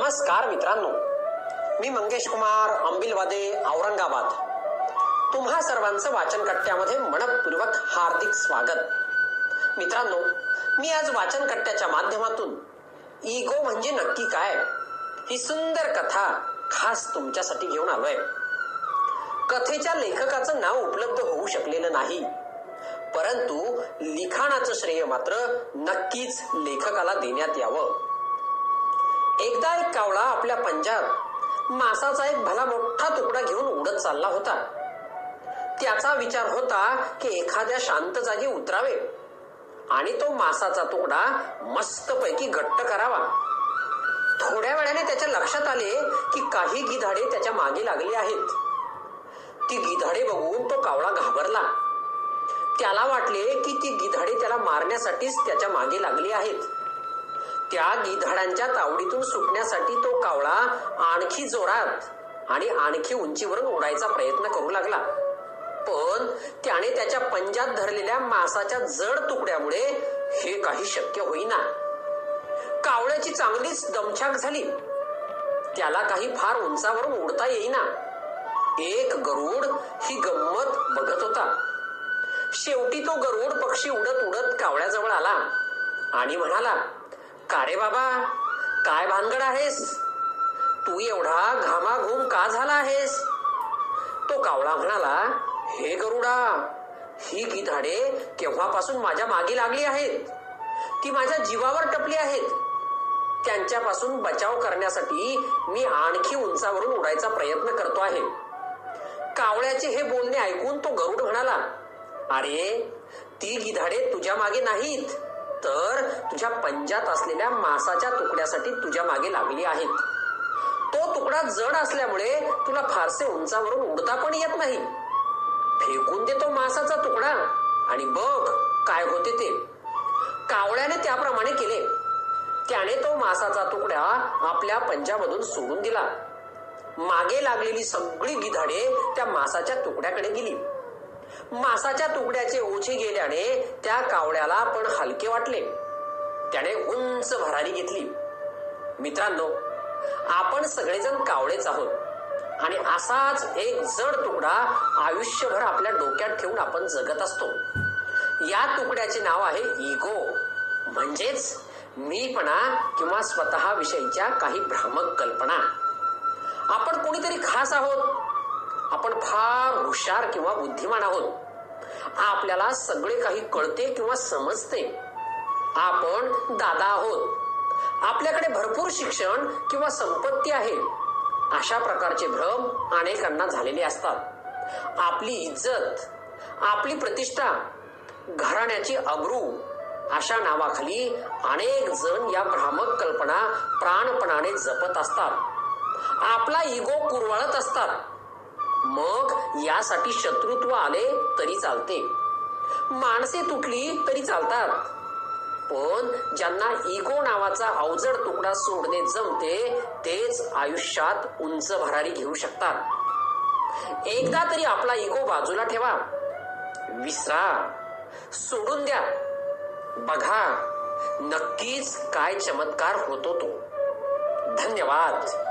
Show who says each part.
Speaker 1: नमस्कार मित्रांनो. मी मंगेश कुमार अंबिलवादे औरंगाबाद. तुम्हा सर्वांचं वाचन कट्ट्यामध्ये मनपूर्वक हार्दिक स्वागत. मित्रांनो मी आज वाचन कट्ट्याच्या माध्यमातून इगो म्हणजे नक्की काय? ही सुंदर कथा खास तुमच्यासाठी घेऊन आलोय. कथेच्या लेखकाचं नाव उपलब्ध होऊ शकलेलं नाही. परंतु लिखाणाचं श्रेय मात्र नक्कीच लेखकाला देण्यात यावं. एकदा एक कावळा आपल्या पंजात मासाचा एक भला मोठा तुकडा घेऊन उडत चालला होता. त्याचा विचार होता की एखाद्या शांत जागी उतरावे आणि तो मासाचा तुकडा मस्तपैकी घट्ट करावा. थोड्या वेळाने त्याच्या लक्षात आले की काही गिधाडे त्याच्यामागे लागली आहेत. ती गिधाडे बघून तो कावळा घाबरला. त्याला वाटले की ती गिधाडे त्याला मारण्यासाठीच त्याच्यामागे लागली आहेत. त्या गिधाडांच्या तावडीतून सुटण्यासाठी तो कावळा आणखी जोरात आणि आणखी उंचीवरून उडायचा प्रयत्न करू लागला. पण त्याने त्याच्या पंजात धरलेल्या मासाच्या जड तुकड्यामुळे हे काही शक्य होईना. कावळ्याची चांगलीच दमछाक झाली. त्याला काही फार उंचावरून उडता येईना. एक गरुड ही गंमत बघत होता. शेवटी तो गरुड पक्षी उडत उडत कावळ्याजवळ आला आणि म्हणाला का रे बाबा? काय भानगड आहेस? तू एवढा घामाघूम का झाला आहेस? तो कावळा म्हणाला हे गरुडा ही गिधाडे केव्हापासून माझ्या मागे लागली आहेत? ती माझ्या जीवावर टपली आहेत. त्यांच्यापासून बचाव करण्यासाठी मी आणखी उंचावरून उडायचा प्रयत्न करतो आहे. कावळ्याचे हे बोलणे ऐकून तो गरुड म्हणाला अरे ती गिधाडे तुझ्या मागे नाहीत. तर तुझ्या पंजात असलेल्या मासाच्या तुकड्यासाठी तुझ्या मागे लागली आहेत. तो तुकडा जड असल्यामुळे तुला फारसे उंचावरून उडता पण येत नाही. फेकून दे तो मासाचा तुकडा. आणि बघ काय होते ते. कावळ्याने त्याप्रमाणे केले. त्याने तो मासाचा तुकडा आपल्या पंजामधून सोडून दिला. मागे लागलेली सगळी गिधाडे त्या मासाच्या तुकड्याकडे गेली. मासाच्या तुकड्याचे ओछे गेल्याने त्या कावड्याला पण हलके वाटले. त्याने उंच भरारी घेतली. मित्रांनो आपण सगळेजण कावळेच आहोत आणि असाच एक जड तुकडा आयुष्यभर आपल्या डोक्यात ठेवून आपण जगत असतो. या तुकड्याचे नाव आहे इगो म्हणजेच मीपणा किंवा स्वतः विषयीच्या काही भ्रामक कल्पना. आपण कोणीतरी खास आहोत? आपण फार हुशार किंवा बुद्धिमान आहोत. आपल्याला सगळे काही कळते किंवा समजते. आपण दादा आहोत. आपल्याकडे भरपूर शिक्षण किंवा संपत्ती आहे. अशा प्रकारचे भ्रम अनेकांना झालेले असतात. आपली इज्जत आपली प्रतिष्ठा घराण्याची अब्रू अशा नावाखाली अनेक जण या भ्रामक कल्पना प्राणपणाने जपत असतात. आपला इगो कुरवाळत असतात. यासाठी शत्रुत्व आले तरी चालते. माणसे तुटली तरी चालतात. पण ज्यांना इगो नावाचा अवजड तुकडा सोडणे जमते तेच आयुष्यात उंच भरारी घेऊ शकतात. एकदा तरी आपला इगो बाजूला ठेवा. विसरा. सोडून द्या. बघा नक्कीच काय चमत्कार होतो तो. धन्यवाद.